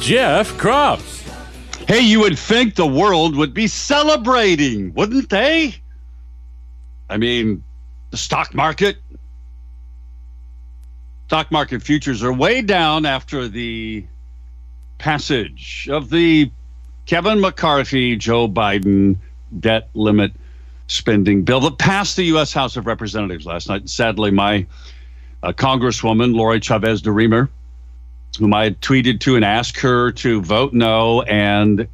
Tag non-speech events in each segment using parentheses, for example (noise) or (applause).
Jeff Kropf. Hey, you would think the world would be celebrating, wouldn't they? I mean, the stock market. Stock market futures are way down after the passage of the Kevin McCarthy, Joe Biden debt limit spending bill that passed the U.S. House of Representatives last night. Sadly, my uh, Congresswoman, Lori Chavez-DeRemer, whom I had tweeted to and asked her to vote no and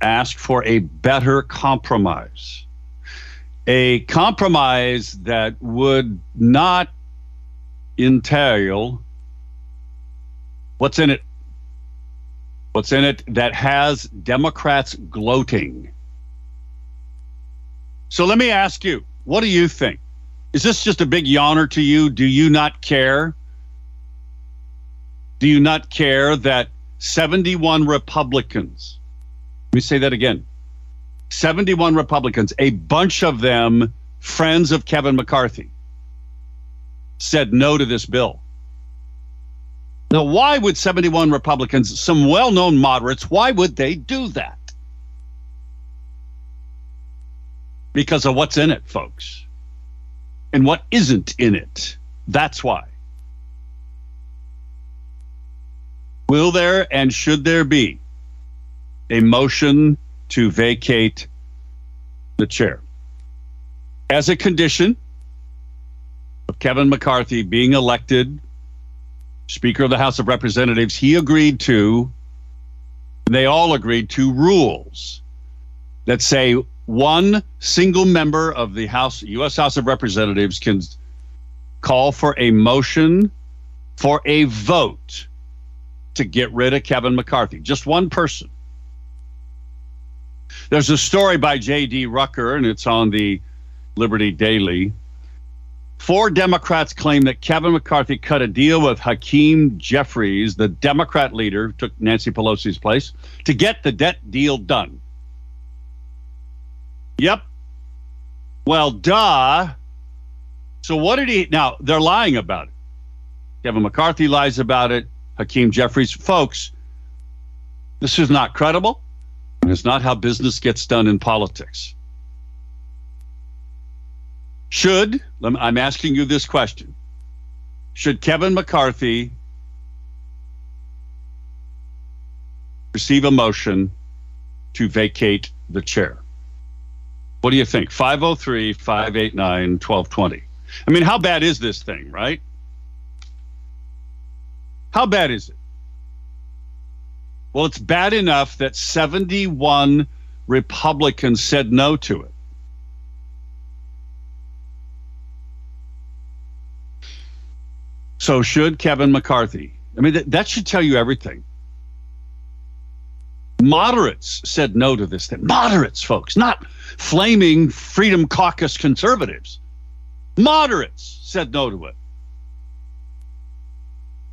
ask for a better compromise. A compromise that would not entail what's in it What's in it that has Democrats gloating? So let me ask you, what do you think? Is this just a big yawner to you? Do you not care? Do you not care that 71 Republicans, let me say that again 71 Republicans, a bunch of them friends of Kevin McCarthy, said no to this bill? Now, why would 71 Republicans, some well known moderates, why would they do that? Because of what's in it, folks, and what isn't in it. That's why. Will there and should there be a motion to vacate the chair? As a condition of Kevin McCarthy being elected Speaker of the House of Representatives, he agreed to, they all agreed to rules that say one single member of the House, U.S. House of Representatives, can call for a motion for a vote to get rid of Kevin McCarthy. Just one person. There's a story by J.D. Rucker, and it's on the Liberty Daily Four Democrats claim that Kevin McCarthy cut a deal with Hakeem Jeffries, the Democrat leader took Nancy Pelosi's place, to get the debt deal done. Yep. Well, duh. So what did he now they're lying about it. Kevin McCarthy lies about it. Hakeem Jeffries, folks, this is not credible. And it's not how business gets done in politics. Should, I'm asking you this question, should Kevin McCarthy receive a motion to vacate the chair? What do you think? 503 589 1220. I mean, how bad is this thing, right? How bad is it? Well, it's bad enough that 71 Republicans said no to it. So should Kevin McCarthy. I mean, that, that should tell you everything. Moderates said no to this thing. Moderates, folks, not flaming Freedom Caucus conservatives. Moderates said no to it.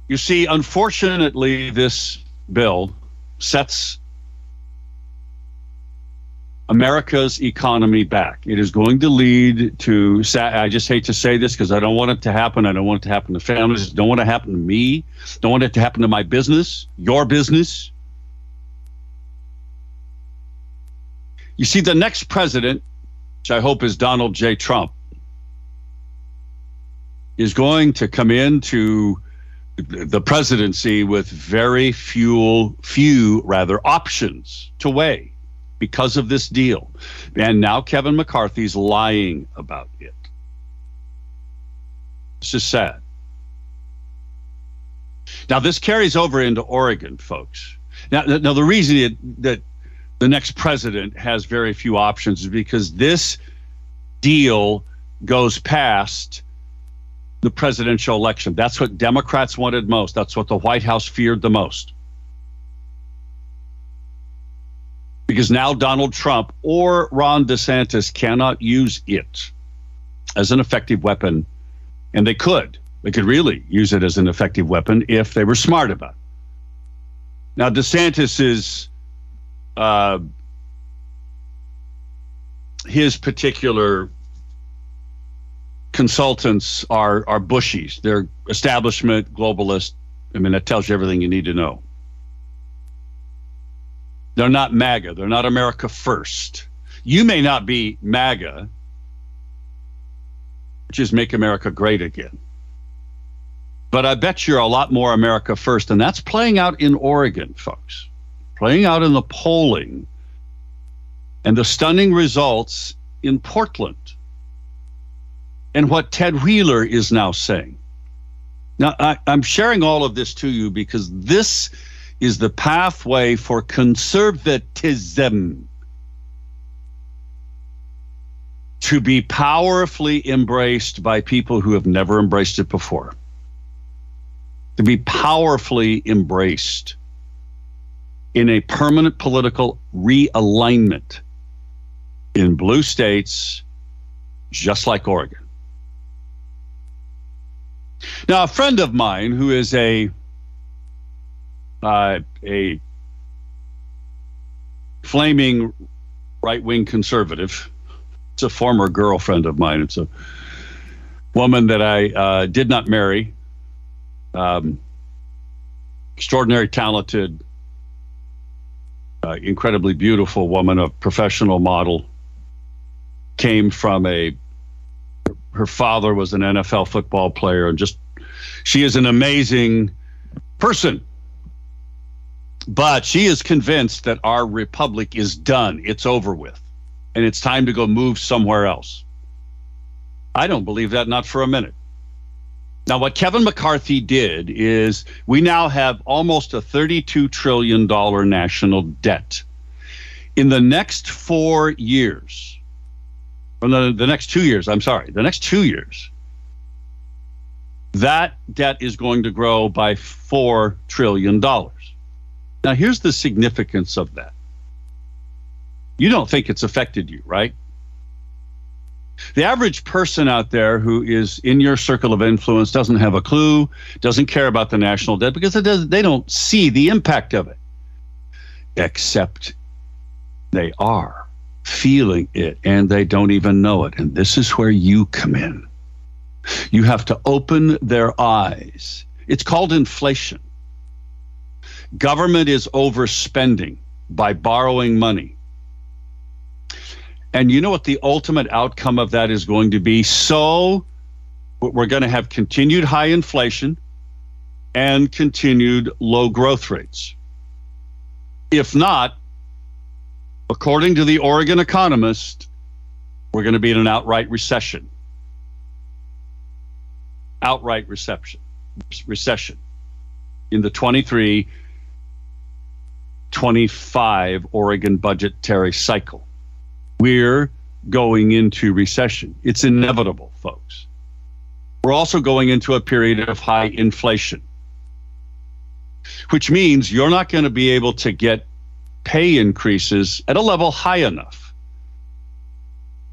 You see, unfortunately, this bill sets America's economy back. It is going to lead to, I just hate to say this because I don't want it to happen. I don't want it to happen to families. Don't want it to happen to me. Don't want it to happen to my business, your business. You see, the next president, which I hope is Donald J. Trump, is going to come into the presidency with very few, few rather options to weigh because of this deal. And now Kevin McCarthy's lying about it. This is sad. Now, this carries over into Oregon, folks. Now, now the reason it, that the next president has very few options is because this deal goes past the presidential election. That's what Democrats wanted most. That's what the White House feared the most. because now Donald Trump or Ron DeSantis cannot use it as an effective weapon. And they could. They could really use it as an effective weapon if they were smart about it. Now, DeSantis is uh, his particular consultants are are bushies. They're establishment globalist. I mean, that tells you everything you need to know. They're not MAGA. They're not America first. You may not be MAGA, which is make America great again. But I bet you're a lot more America first. And that's playing out in Oregon, folks, playing out in the polling and the stunning results in Portland and what Ted Wheeler is now saying. Now, I, am sharing all of this to you because this is the pathway for conservatism to be powerfully embraced by people who have never embraced it before. To be powerfully embraced in a permanent political realignment in blue states, just like Oregon. Now, a friend of mine who is a uh, a flaming right wing conservative. It's a former girlfriend of mine. It's a woman that I uh, did not marry. Um, extraordinary, talented, uh, incredibly beautiful woman, a professional model. Came from a, her father was an NFL football player, and just she is an amazing person. But she is convinced that our republic is done. It's over with. And it's time to go move somewhere else. I don't believe that, not for a minute. Now, what Kevin McCarthy did is we now have almost a $32 trillion national debt. In the next four years, Oh, or the, the next two years, I'm sorry, the next two years, that debt is going to grow by $4 trillion. Now, here's the significance of that. You don't think it's affected you, right? The average person out there who is in your circle of influence doesn't have a clue, doesn't care about the national debt because it does, they don't see the impact of it. Except they are feeling it and they don't even know it. And this is where you come in. You have to open their eyes. It's called inflation. Government is overspending by borrowing money. And you know what the ultimate outcome of that is going to be? So we're going to have continued high inflation and continued low growth rates. If not, according to the Oregon Economist, we're going to be in an outright recession. Outright recession. Recession in the 23 25 Oregon budgetary cycle. We're going into recession. It's inevitable, folks. We're also going into a period of high inflation, which means you're not going to be able to get pay increases at a level high enough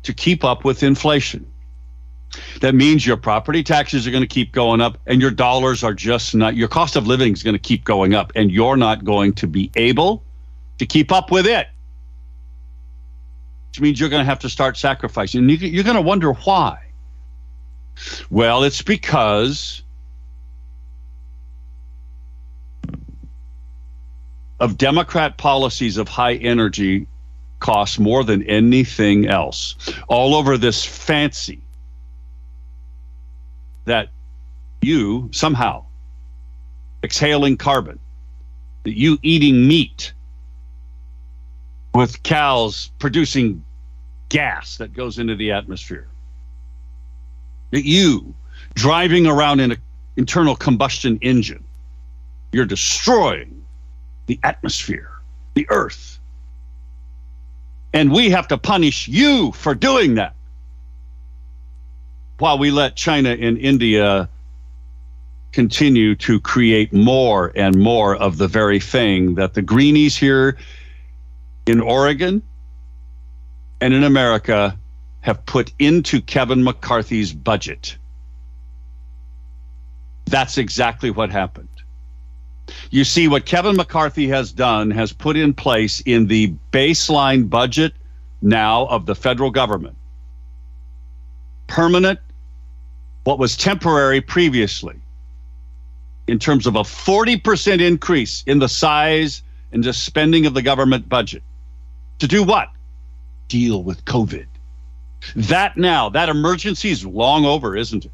to keep up with inflation. That means your property taxes are going to keep going up and your dollars are just not, your cost of living is going to keep going up and you're not going to be able to keep up with it. Which means you're going to have to start sacrificing. And you're going to wonder why. Well, it's because of Democrat policies of high energy costs more than anything else. All over this fancy that you somehow exhaling carbon, that you eating meat with cows producing gas that goes into the atmosphere, that you driving around in an internal combustion engine, you're destroying the atmosphere, the earth. And we have to punish you for doing that while we let China and India continue to create more and more of the very thing that the greenies here in Oregon and in America have put into Kevin McCarthy's budget. That's exactly what happened. You see, what Kevin McCarthy has done has put in place in the baseline budget now of the federal government permanent, what was temporary previously, in terms of a 40% increase in the size and the spending of the government budget. To do what? Deal with COVID. That now, that emergency is long over, isn't it?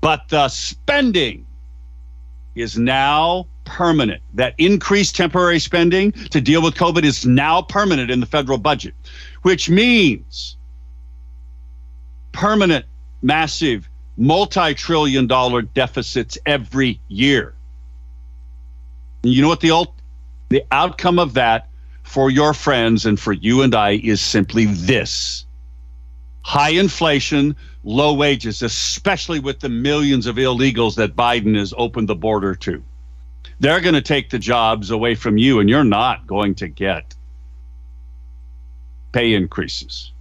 But the spending is now permanent. That increased temporary spending to deal with COVID is now permanent in the federal budget, which means permanent, massive, multi trillion dollar deficits every year. And you know what the, ult- the outcome of that for your friends and for you and I is simply this high inflation, low wages, especially with the millions of illegals that Biden has opened the border to. They're going to take the jobs away from you, and you're not going to get pay increases.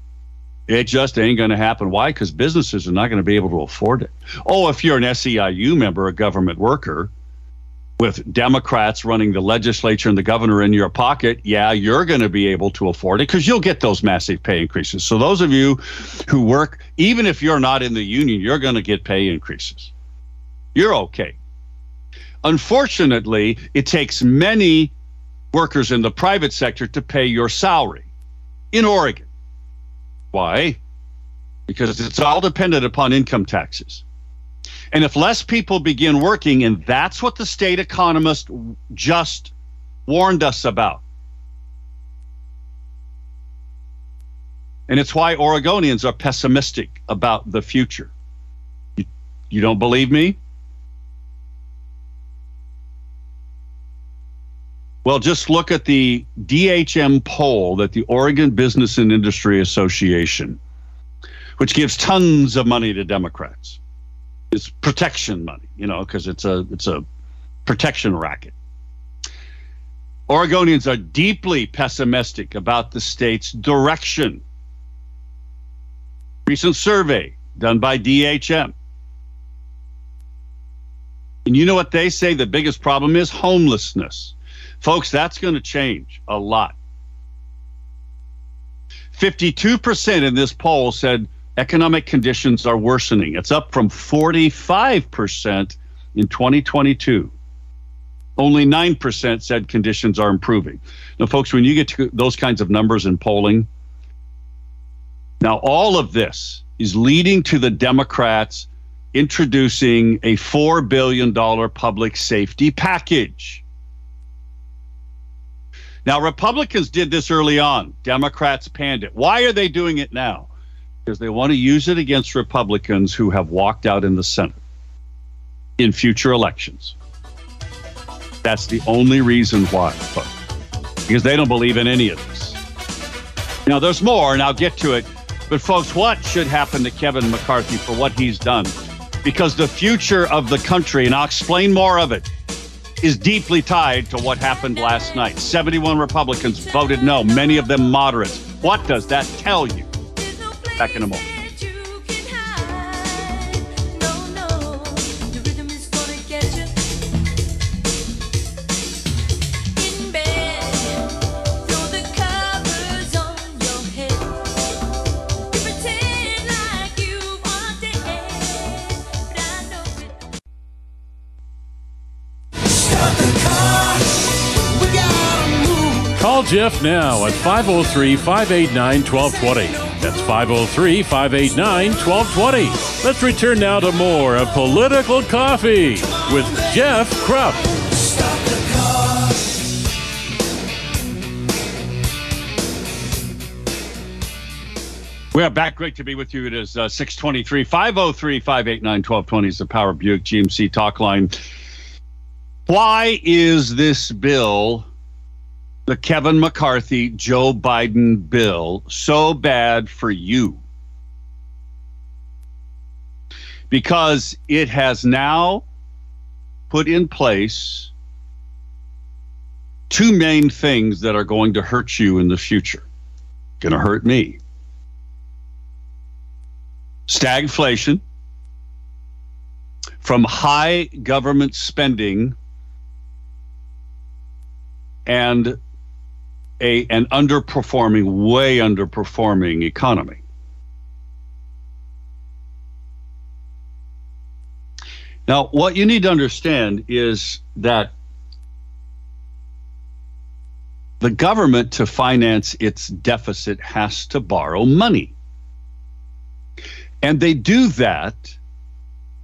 It just ain't going to happen. Why? Because businesses are not going to be able to afford it. Oh, if you're an SEIU member, a government worker, with Democrats running the legislature and the governor in your pocket, yeah, you're going to be able to afford it because you'll get those massive pay increases. So, those of you who work, even if you're not in the union, you're going to get pay increases. You're okay. Unfortunately, it takes many workers in the private sector to pay your salary in Oregon. Why? Because it's all dependent upon income taxes. And if less people begin working, and that's what the state economist just warned us about. And it's why Oregonians are pessimistic about the future. You, you don't believe me? Well, just look at the DHM poll that the Oregon Business and Industry Association, which gives tons of money to Democrats. It's protection money, you know, because it's a it's a protection racket. Oregonians are deeply pessimistic about the state's direction. Recent survey done by DHM. And you know what they say the biggest problem is? Homelessness. Folks, that's going to change a lot. 52% in this poll said economic conditions are worsening. It's up from 45% in 2022. Only 9% said conditions are improving. Now, folks, when you get to those kinds of numbers in polling, now all of this is leading to the Democrats introducing a $4 billion public safety package. Now, Republicans did this early on. Democrats panned it. Why are they doing it now? Because they want to use it against Republicans who have walked out in the Senate in future elections. That's the only reason why, folks. Because they don't believe in any of this. Now, there's more, and I'll get to it. But, folks, what should happen to Kevin McCarthy for what he's done? Because the future of the country, and I'll explain more of it, is deeply tied to what happened last night. 71 Republicans voted no, many of them moderates. What does that tell you? Back in a moment. Call Jeff now at 503 589 1220. That's 503 589 1220. Let's return now to more of Political Coffee with Jeff Kropf. We are back. Great to be with you. It is uh, 623 503 589 1220 is the Power Buick GMC talk line. Why is this bill the Kevin McCarthy, Joe Biden bill so bad for you? Because it has now put in place two main things that are going to hurt you in the future. Going to hurt me. Stagflation from high government spending and a an underperforming, way underperforming economy. Now, what you need to understand is that the government, to finance its deficit, has to borrow money. And they do that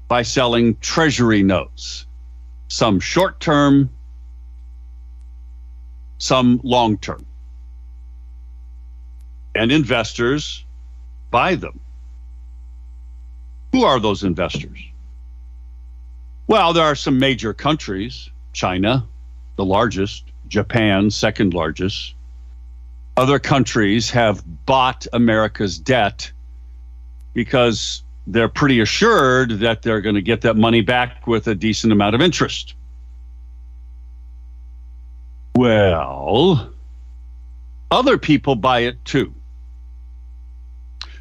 by selling treasury notes, some short term, some long term. And investors buy them. Who are those investors? Well, there are some major countries China, the largest, Japan, second largest. Other countries have bought America's debt because they're pretty assured that they're going to get that money back with a decent amount of interest. Well, other people buy it too.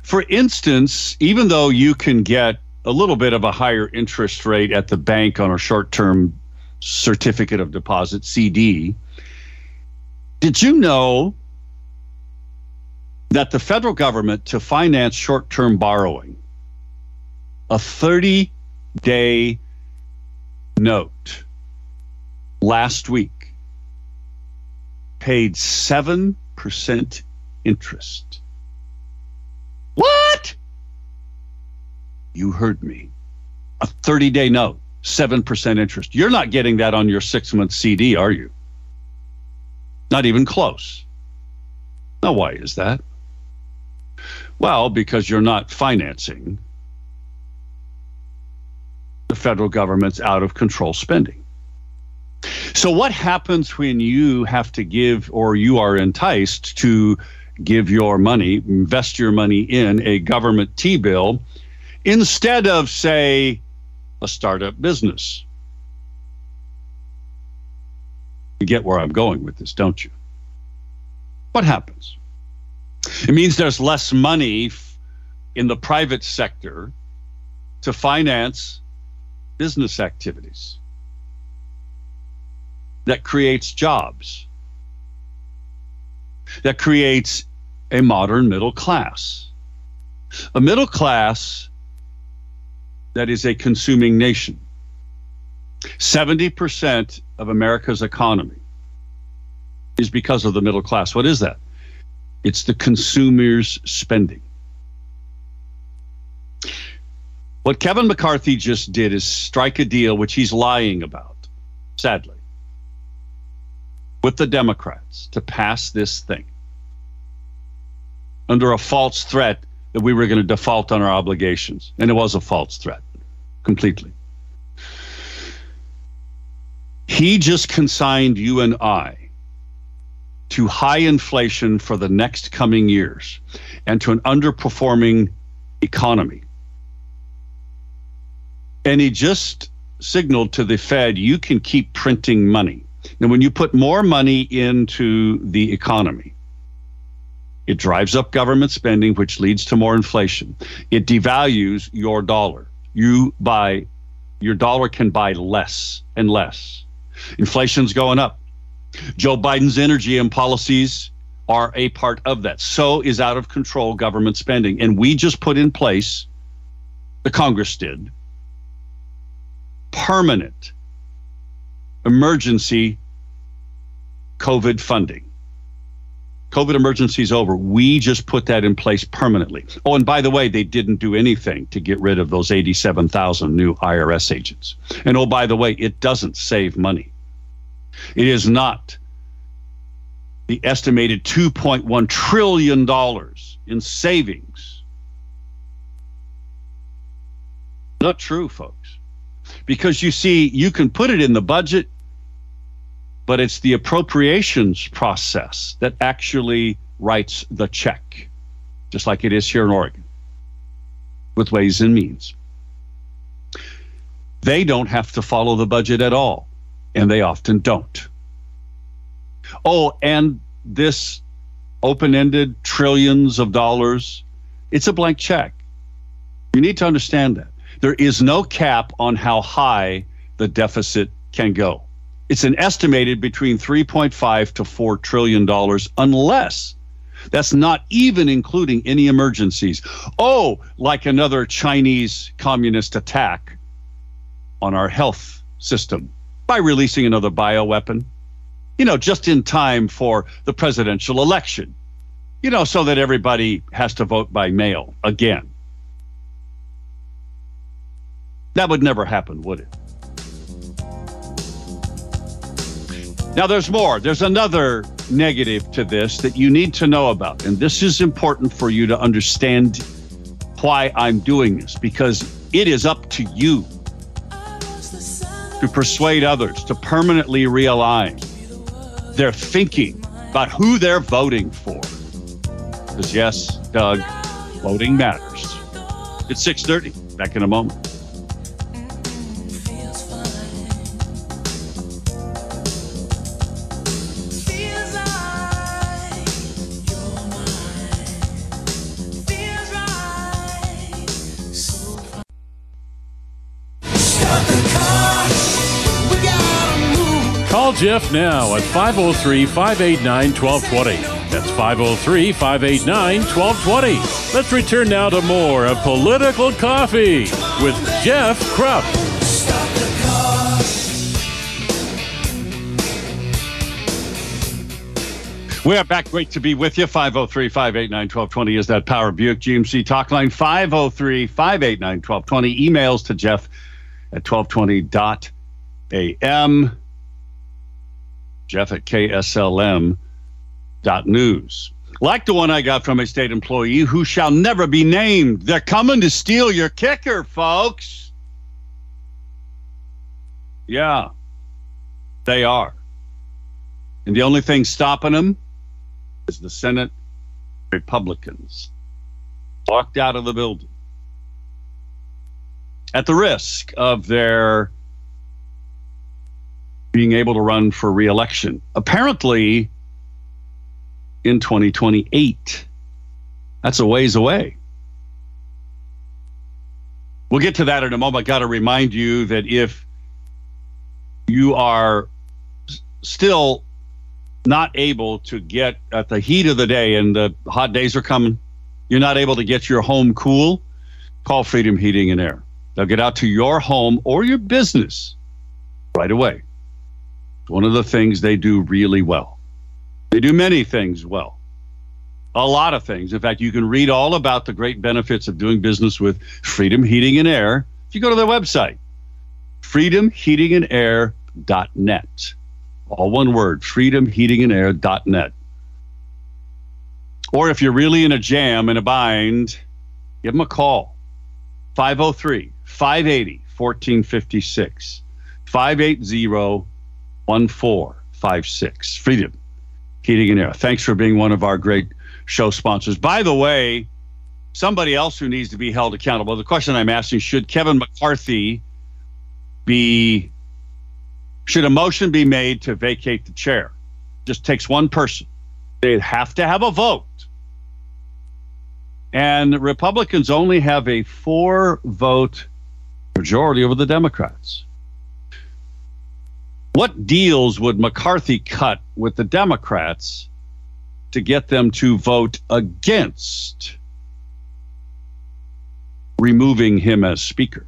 For instance, even though you can get a little bit of a higher interest rate at the bank on a short term certificate of deposit, CD. Did you know that the federal government, to finance short term borrowing, a 30 day note last week paid 7% interest? What? You heard me. A 30 day note, 7% interest. You're not getting that on your six month CD, are you? Not even close. Now, why is that? Well, because you're not financing the federal government's out of control spending. So, what happens when you have to give or you are enticed to give your money, invest your money in a government T bill instead of, say, a startup business. You get where I'm going with this, don't you? What happens? It means there's less money in the private sector to finance business activities. That creates jobs. That creates a modern middle class. A middle class that is a consuming nation. 70% of America's economy is because of the middle class. What is that? It's the consumer's spending. What Kevin McCarthy just did is strike a deal, which he's lying about, sadly, with the Democrats to pass this thing under a false threat that we were going to default on our obligations. And it was a false threat completely. He just consigned you and I to high inflation for the next coming years and to an underperforming economy. And he just signaled to the Fed you can keep printing money. Now, when you put more money into the economy, it drives up government spending, which leads to more inflation. It devalues your dollar you buy your dollar can buy less and less. Inflation's going up. Joe Biden's energy and policies are a part of that. So is out of control government spending. And we just put in place, the Congress did, permanent emergency COVID funding. COVID emergency is over. We just put that in place permanently. Oh, and by the way, they didn't do anything to get rid of those 87,000 new IRS agents. And oh, by the way, it doesn't save money. It is not the estimated $2.1 trillion in savings. Not true, folks. Because you see, you can put it in the budget, but it's the appropriations process that actually writes the check, just like it is here in Oregon with Ways and Means. They don't have to follow the budget at all, and they often don't. Oh, and this open ended trillions of dollars, it's a blank check. You need to understand that. There is no cap on how high the deficit can go. It's an estimated between 3.5 to 4 trillion dollars unless that's not even including any emergencies. Oh, like another Chinese communist attack on our health system by releasing another bioweapon. You know, just in time for the presidential election. You know, so that everybody has to vote by mail again. That would never happen, would it? Now, there's more. There's another negative to this that you need to know about. And this is important for you to understand why I'm doing this, because it is up to you to persuade others to permanently realign their thinking about who they're voting for. Because yes, Doug, voting matters. It's 6:30. Back in a moment. Jeff now at 503 589 1220. That's 503 589 1220. Let's return now to more of Political Coffee with Jeff Kropf. We are back. Great to be with you. 503 589 1220 is that Power Buick GMC talk line. 503 589 1220. Emails to Jeff at 1220.am. Jeff at KSLM.news. Like the one I got from a state employee who shall never be named. They're coming to steal your kicker, folks. Yeah, they are. And the only thing stopping them is the Senate Republicans. Walked out of the building at the risk of their being able to run for reelection. Apparently, in 2028. That's a ways away. We'll get to that in a moment. Got to remind you that if you are still not able to get at the heat of the day and the hot days are coming, you're not able to get your home cool, call Freedom Heating and Air. They'll get out to your home or your business right away. It's one of the things they do really well. They do many things well. A lot of things. In fact, you can read all about the great benefits of doing business with Freedom Heating and Air if you go to their website, freedomheatingandair.net. All one word, freedomheatingandair.net. Or if you're really in a jam, in a bind, give them a call. 503 580 1456. 580 1456. Freedom Heating and Air. Thanks for being one of our great show sponsors. By the way, somebody else who needs to be held accountable. The question I'm asking should Kevin McCarthy be, should a motion be made to vacate the chair? Just takes one person. They'd have to have a vote. And Republicans only have a four vote majority over the Democrats. What deals would McCarthy cut with the Democrats to get them to vote against removing him as Speaker?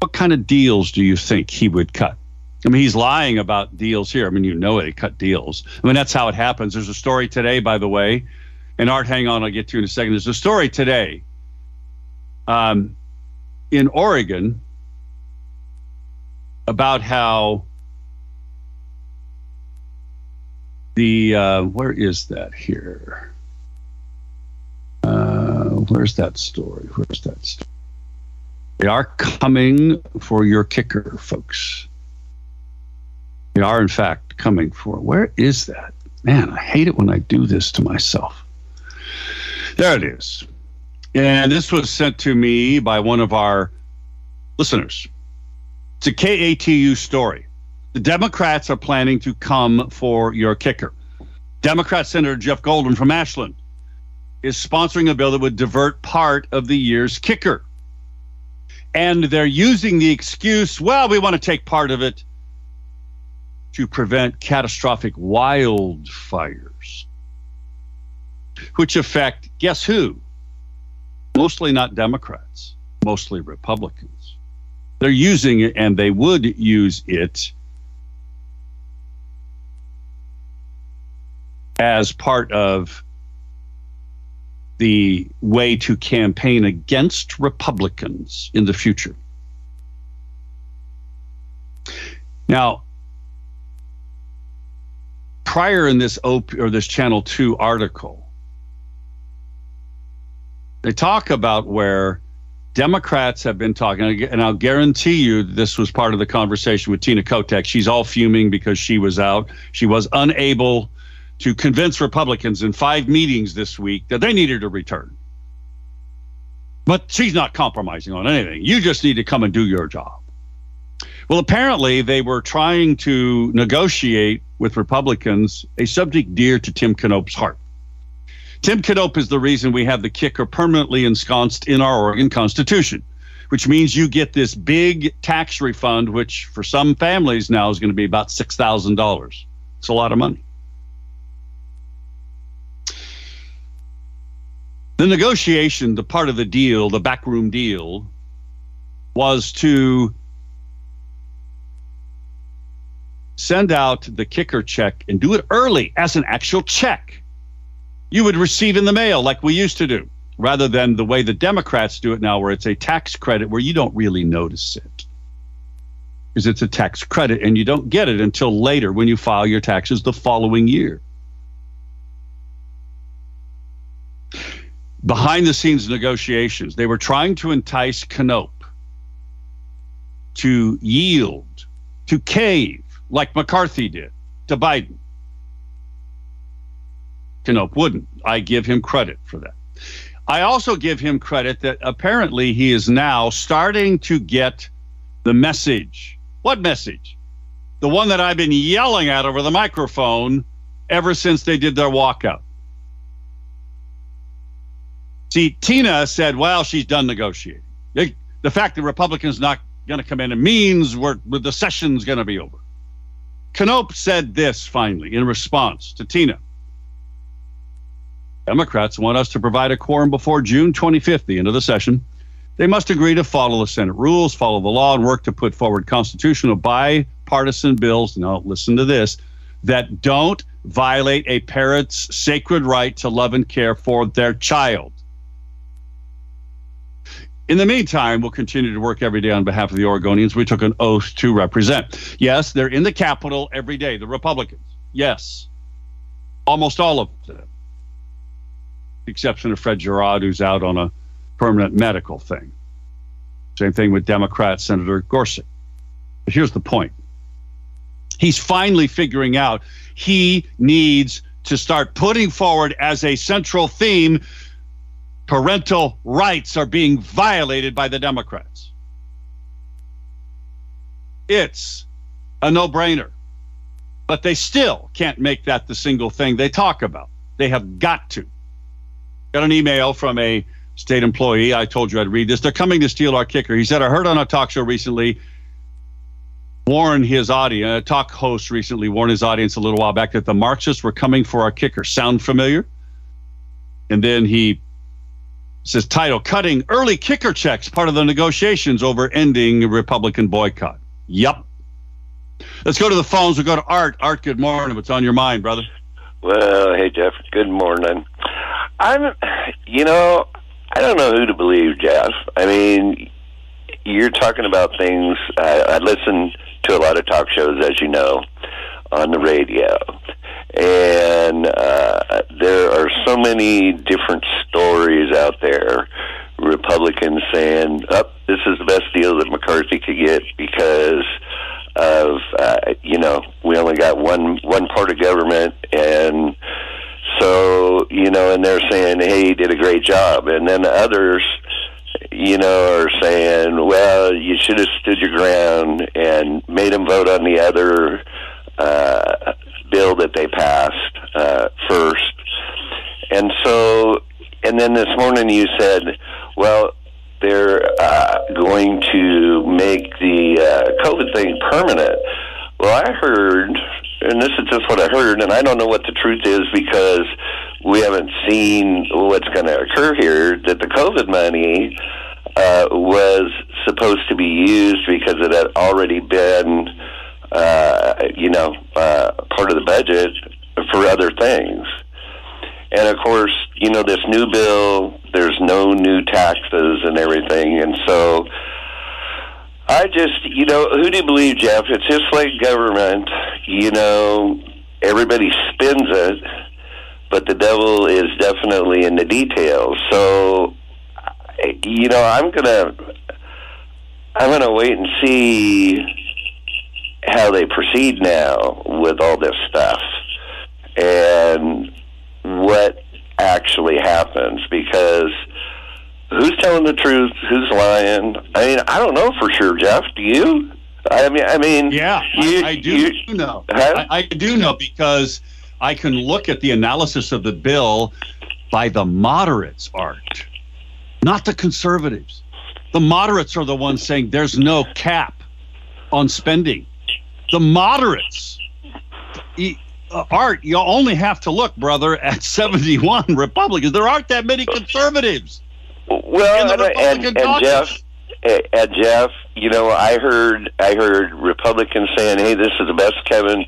What kind of deals do you think he would cut? I mean, he's lying about deals here. I mean, you know it, he cut deals. I mean, that's how it happens. There's a story today, by the way, and Art, hang on, I'll get to in a second. There's a story today um, in Oregon about how the uh, where is that here? Uh, where's that story? Where's that story? They are coming for your kicker, folks. They are, in fact, coming for. Where is that? Man, I hate it when I do this to myself. There it is. And this was sent to me by one of our listeners. It's a KATU story. The Democrats are planning to come for your kicker. Democrat Senator Jeff Golden from Ashland is sponsoring a bill that would divert part of the year's kicker. And they're using the excuse, well, we want to take part of it to prevent catastrophic wildfires, which affect, guess who? Mostly not Democrats, mostly Republicans. They're using it and they would use it as part of the way to campaign against Republicans in the future. Now, prior in this op or this channel 2 article they talk about where democrats have been talking and i'll guarantee you this was part of the conversation with tina kotek she's all fuming because she was out she was unable to convince republicans in five meetings this week that they needed to return but she's not compromising on anything you just need to come and do your job well, apparently they were trying to negotiate with Republicans a subject dear to Tim Knopp's heart. Tim Knopp is the reason we have the kicker permanently ensconced in our Oregon Constitution, which means you get this big tax refund, which for some families now is going to be about $6,000. It's a lot of money. The negotiation, the part of the deal, the backroom deal, was to send out the kicker check and do it early as an actual check. You would receive in the mail like we used to do, rather than the way the Democrats do it now, where it's a tax credit where you don't really notice it. Because it's a tax credit and you don't get it until later when you file your taxes the following year. Behind the scenes negotiations, they were trying to entice Knopp to yield, to cave like McCarthy did to Biden. Knopp wouldn't. I give him credit for that. I also give him credit that apparently he is now starting to get the message. What message? The one that I've been yelling at over the microphone ever since they did their walkout. See, Tina said, well, she's done negotiating. the fact that Republicans not going to come in, it means we're, the session's going to be over. Knopp said this finally in response to Tina. Democrats want us to provide a quorum before June 25th, the end of the session. They must agree to follow the Senate rules, follow the law, and work to put forward constitutional bipartisan bills. Now, listen to this that don't violate a parent's sacred right to love and care for their child. In the meantime, we'll continue to work every day on behalf of the Oregonians we took an oath to represent. Yes, they're in the Capitol every day, the Republicans. Yes. Almost all of them. The exception of Fred Girod, who's out on a permanent medical thing. Same thing with Democrat Senator Gorsek. But here's the point he's finally figuring out he needs to start putting forward as a central theme parental rights are being violated by the Democrats. It's a no brainer. But they still can't make that the single thing they talk about. They have got to. Got an email from a state employee. I told you I'd read this. They're coming to steal our kicker. He said, I heard on a talk show recently, warn his audience, a uh, talk host recently warned his audience a little while back that the Marxists were coming for our kicker. Sound familiar? And then he says title cutting early kicker checks part of the negotiations over ending republican boycott. Yep let's go to the phones. We'll go to art. Art good morning. What's on your mind brother? Well hey jeff. Good morning. I'm you know i don't know who to believe jeff. I mean you're talking about things. I, I listen to a lot of talk shows as you know on the radio and uh, there are so many different stories out there. Republicans saying, "Up, oh, this is the best deal that McCarthy could get because of uh, you know we only got one one part of government and." So you know, and they're saying, "Hey, he did a great job," and then the others, you know, are saying, well, you should have stood your ground and made them vote on the other uh, bill that they passed uh, first. And so, and then this morning you said, well, they're uh, going to make the uh, COVID thing permanent. Well, I heard, and this is just what I heard, and I don't know what the truth is because we haven't seen what's going to occur here, that the COVID money uh, was supposed to be used because it had already been, uh, you know, uh, part of the budget for other things. And of course, you know, this new bill, there's no new taxes and everything. And so I just, you know, who do you believe, Jeff? It's just like government. You know, everybody spends it, but the devil is definitely in the details. So, you know, I'm going to. I'm going to wait and see how they proceed now with all this stuff. And what actually happens because who's telling the truth, who's lying? I mean, I don't know for sure, Jeff. Do you? I mean, I mean, yeah, you, I, I, do you, know. Huh? I, I do know because I can look at the analysis of the bill by the moderates, Art, not the conservatives. The moderates are the ones saying there's no cap on spending. The moderates uh, Art, you only have to look, brother, at (laughs) 71 Republicans. There aren't that many conservatives. Well, and, and, and Jeff, and Jeff, you know, I heard I heard Republicans saying, "Hey, this is the best Kevin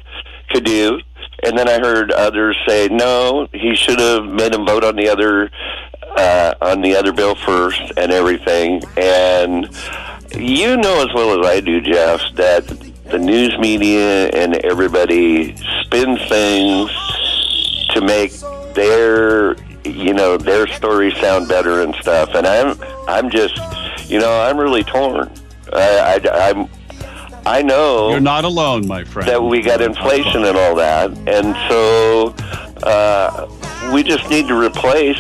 could do," and then I heard others say, "No, he should have made him vote on the other uh, on the other bill first and everything." And you know as well as I do, Jeff, that the news media and everybody spin things to make their you know their stories sound better and stuff and i'm i'm just you know i'm really torn i, I i'm I know you're not alone, my friend. That we got inflation and all that, and so uh, we just need to replace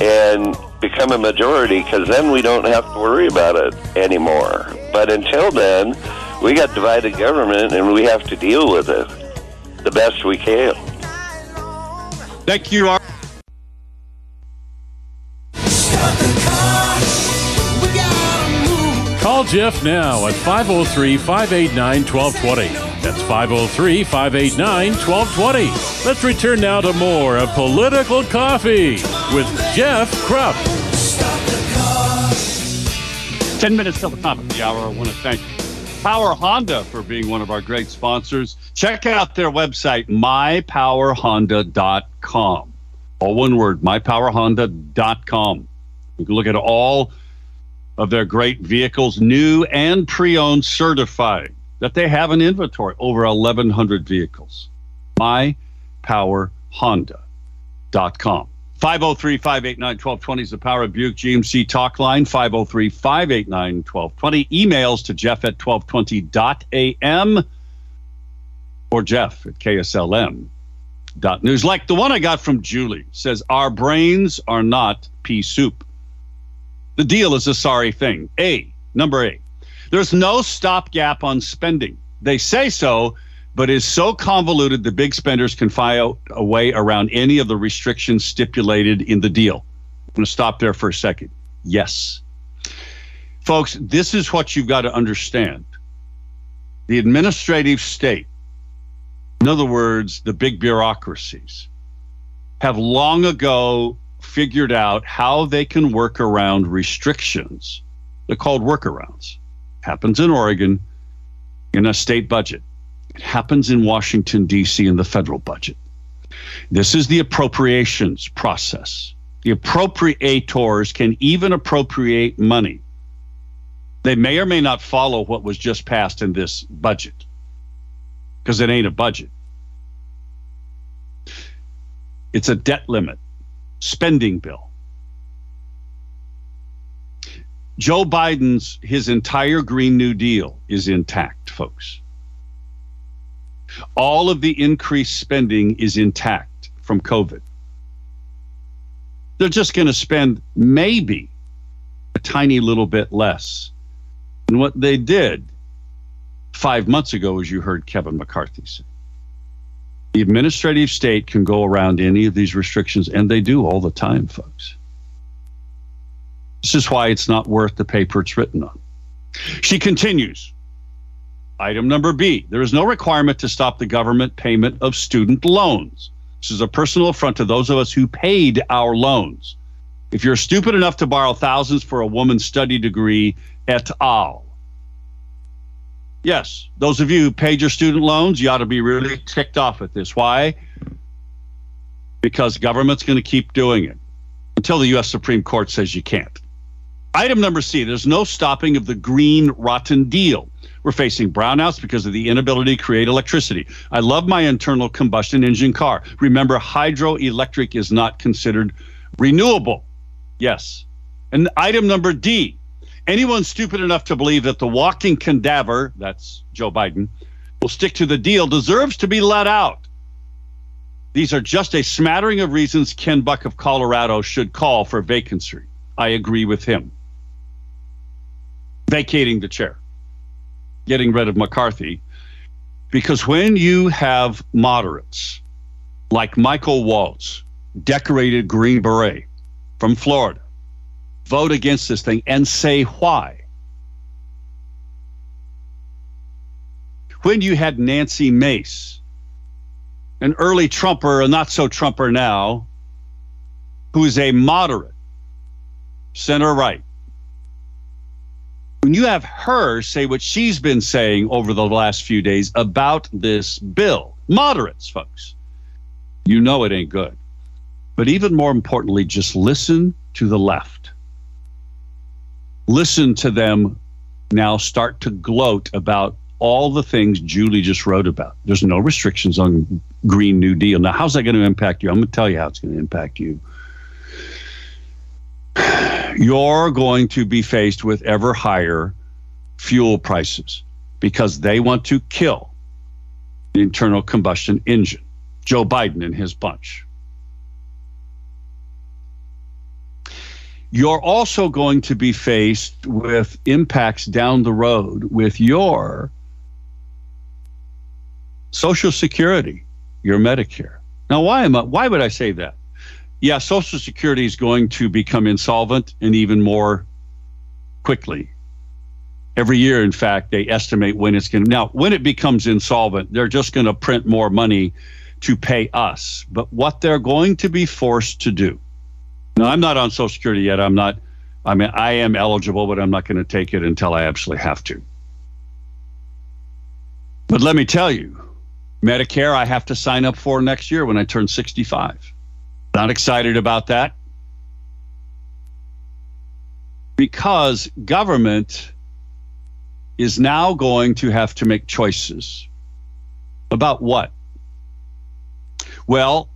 and become a majority because then we don't have to worry about it anymore. But until then, we got divided government and we have to deal with it the best we can. Thank you. Call Jeff now at 503 589 1220. That's 503 589 1220. Let's return now to more of Political Coffee with Jeff Kropf. 10 minutes till the top of the hour. I want to thank Power Honda for being one of our great sponsors. Check out their website, mypowerhonda.com. All one word, mypowerhonda.com. You can look at all of their great vehicles, new and pre owned certified, that they have an inventory over 1,100 vehicles. mypowerhonda.com. 503 589 1220 is the Power of Buick GMC talk line. 503 589 1220. Emails to jeff at 1220.am or jeff at kslm.news. Like the one I got from Julie says, Our brains are not pea soup. The deal is a sorry thing. A, number A, there's no stopgap on spending. They say so, but is so convoluted the big spenders can a way around any of the restrictions stipulated in the deal. I'm going to stop there for a second. Yes. Folks, this is what you've got to understand. The administrative state, in other words, the big bureaucracies, have long ago figured out how they can work around restrictions. They're called workarounds. Happens in Oregon in a state budget. It happens in Washington, D.C., in the federal budget. This is the appropriations process. The appropriators can even appropriate money. They may or may not follow what was just passed in this budget because it ain't a budget. It's a debt limit, spending bill. Joe Biden's his entire Green New Deal is intact, folks. All of the increased spending is intact from COVID. They're just going to spend maybe a tiny little bit less. And what they did five months ago, as you heard Kevin McCarthy say, the administrative state can go around any of these restrictions, and they do all the time, folks. This is why it's not worth the paper it's written on. She continues. Item number B there is no requirement to stop the government payment of student loans. This is a personal affront to those of us who paid our loans. If you're stupid enough to borrow thousands for a woman's study degree, et al. Yes, those of you who paid your student loans, you ought to be really ticked off at this. Why? Because government's going to keep doing it until the U.S. Supreme Court says you can't. Item number C there's no stopping of the green rotten deal. We're facing brownouts because of the inability to create electricity. I love my internal combustion engine car. Remember, hydroelectric is not considered renewable. Yes. And item number D anyone stupid enough to believe that the walking cadaver, that's Joe Biden, will stick to the deal deserves to be let out. These are just a smattering of reasons Ken Buck of Colorado should call for vacancy. I agree with him. Vacating the chair, getting rid of McCarthy, because when you have moderates like Michael Waltz, decorated Green Beret from Florida, vote against this thing and say why. When you had Nancy Mace, an early Trumper, a not so Trumper now, who is a moderate, center right, when you have her say what she's been saying over the last few days about this bill, moderates, folks, you know it ain't good. But even more importantly, just listen to the left listen to them now start to gloat about all the things Julie just wrote about. There's no restrictions on Green New Deal. Now, how's that going to impact you? I'm going to tell you how it's going to impact you. You're going to be faced with ever higher fuel prices because they want to kill the internal combustion engine. Joe Biden and his bunch. you're also going to be faced with impacts down the road with your Social Security, your Medicare. Now, why am I, why would I say that? Yeah, Social Security is going to become insolvent and even more quickly. Every year, in fact, they estimate when it's going to. Now, when it becomes insolvent, they're just going to print more money to pay us. But what they're going to be forced to do no, I'm not on Social Security yet. I'm not. I mean, I am eligible, but I'm not going to take it until I absolutely have to. But let me tell you, Medicare, I have to sign up for next year when I turn 65. Not excited about that because government is now going to have to make choices about what? Well,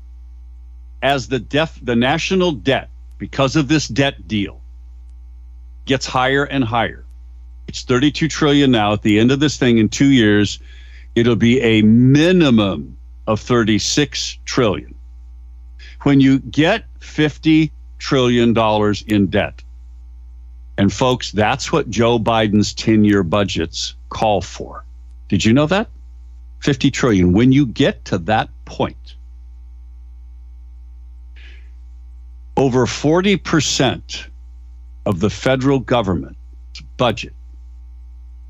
as the def the national debt because of this debt deal gets higher and higher. It's 32 trillion now. At the end of this thing in 2 years, it'll be a minimum of 36 trillion. When you get 50 trillion dollars in debt. And folks, that's what Joe Biden's 10-year budgets call for. Did you know that? 50 trillion. When you get to that point, over 40% of the federal government budget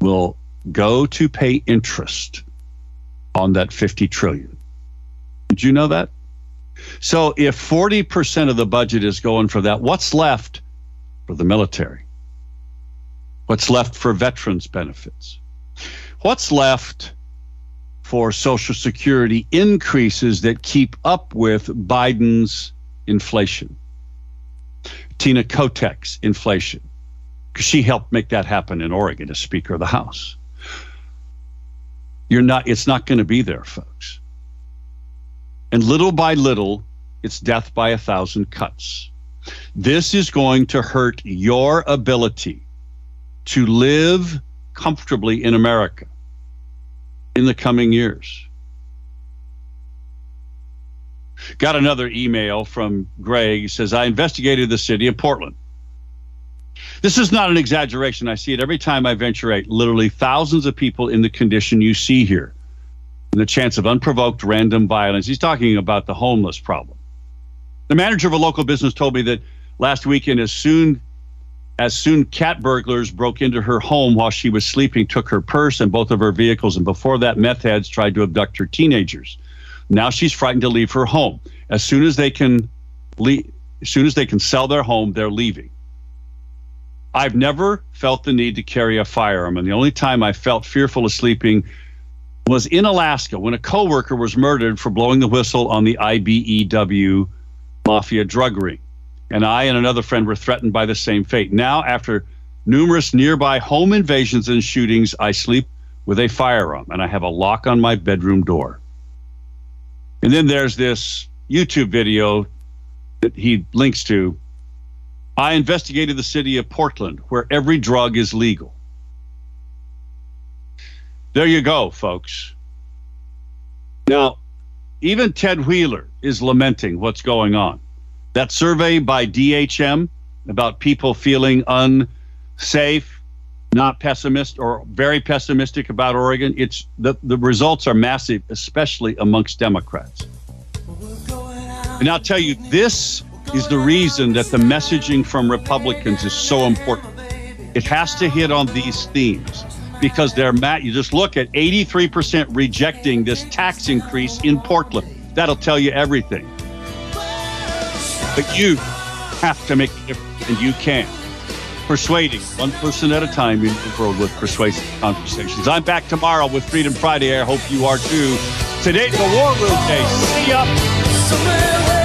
will go to pay interest on that 50 trillion. Did you know that? So if 40% of the budget is going for that, what's left for the military? What's left for veterans benefits? What's left for Social Security increases that keep up with Biden's inflation? Tina Kotek's inflation, because she helped make that happen in Oregon as Speaker of the House. You're not, it's not going to be there, folks. And little by little, it's death by a thousand cuts. This is going to hurt your ability to live comfortably in America in the coming years. Got another email from Greg. He says, I investigated the city of Portland. This is not an exaggeration. I see it every time I venture out. Literally thousands of people in the condition you see here. And the chance of unprovoked random violence. He's talking about the homeless problem. The manager of a local business told me that last weekend, as soon as soon cat burglars broke into her home while she was sleeping, took her purse and both of her vehicles, and before that, meth heads tried to abduct her teenagers. Now she's frightened to leave her home. As soon as they can leave, as soon as they can sell their home, they're leaving. I've never felt the need to carry a firearm, and the only time I felt fearful of sleeping was in Alaska when a coworker was murdered for blowing the whistle on the IBEW mafia drug ring and I and another friend were threatened by the same fate. Now, after numerous nearby home invasions and shootings, I sleep with a firearm and I have a lock on my bedroom door. And then there's this YouTube video that he links to. I investigated the city of Portland, where every drug is legal. There you go, folks. Now, even Ted Wheeler is lamenting what's going on. That survey by DHM about people feeling unsafe, not pessimist or very pessimistic about Oregon, it's the, the results are massive, especially amongst Democrats. And I'll tell you, this is the reason that the messaging from Republicans is so important. It has to hit on these themes because they're Matt. You just look at 83% rejecting this tax increase in Portland. That'll tell you everything. But you have to make a difference, and you can. Persuading one person at a time in the world with persuasive conversations. I'm back tomorrow with Freedom Friday. I hope you are too. Today's the War Room Day. See ya.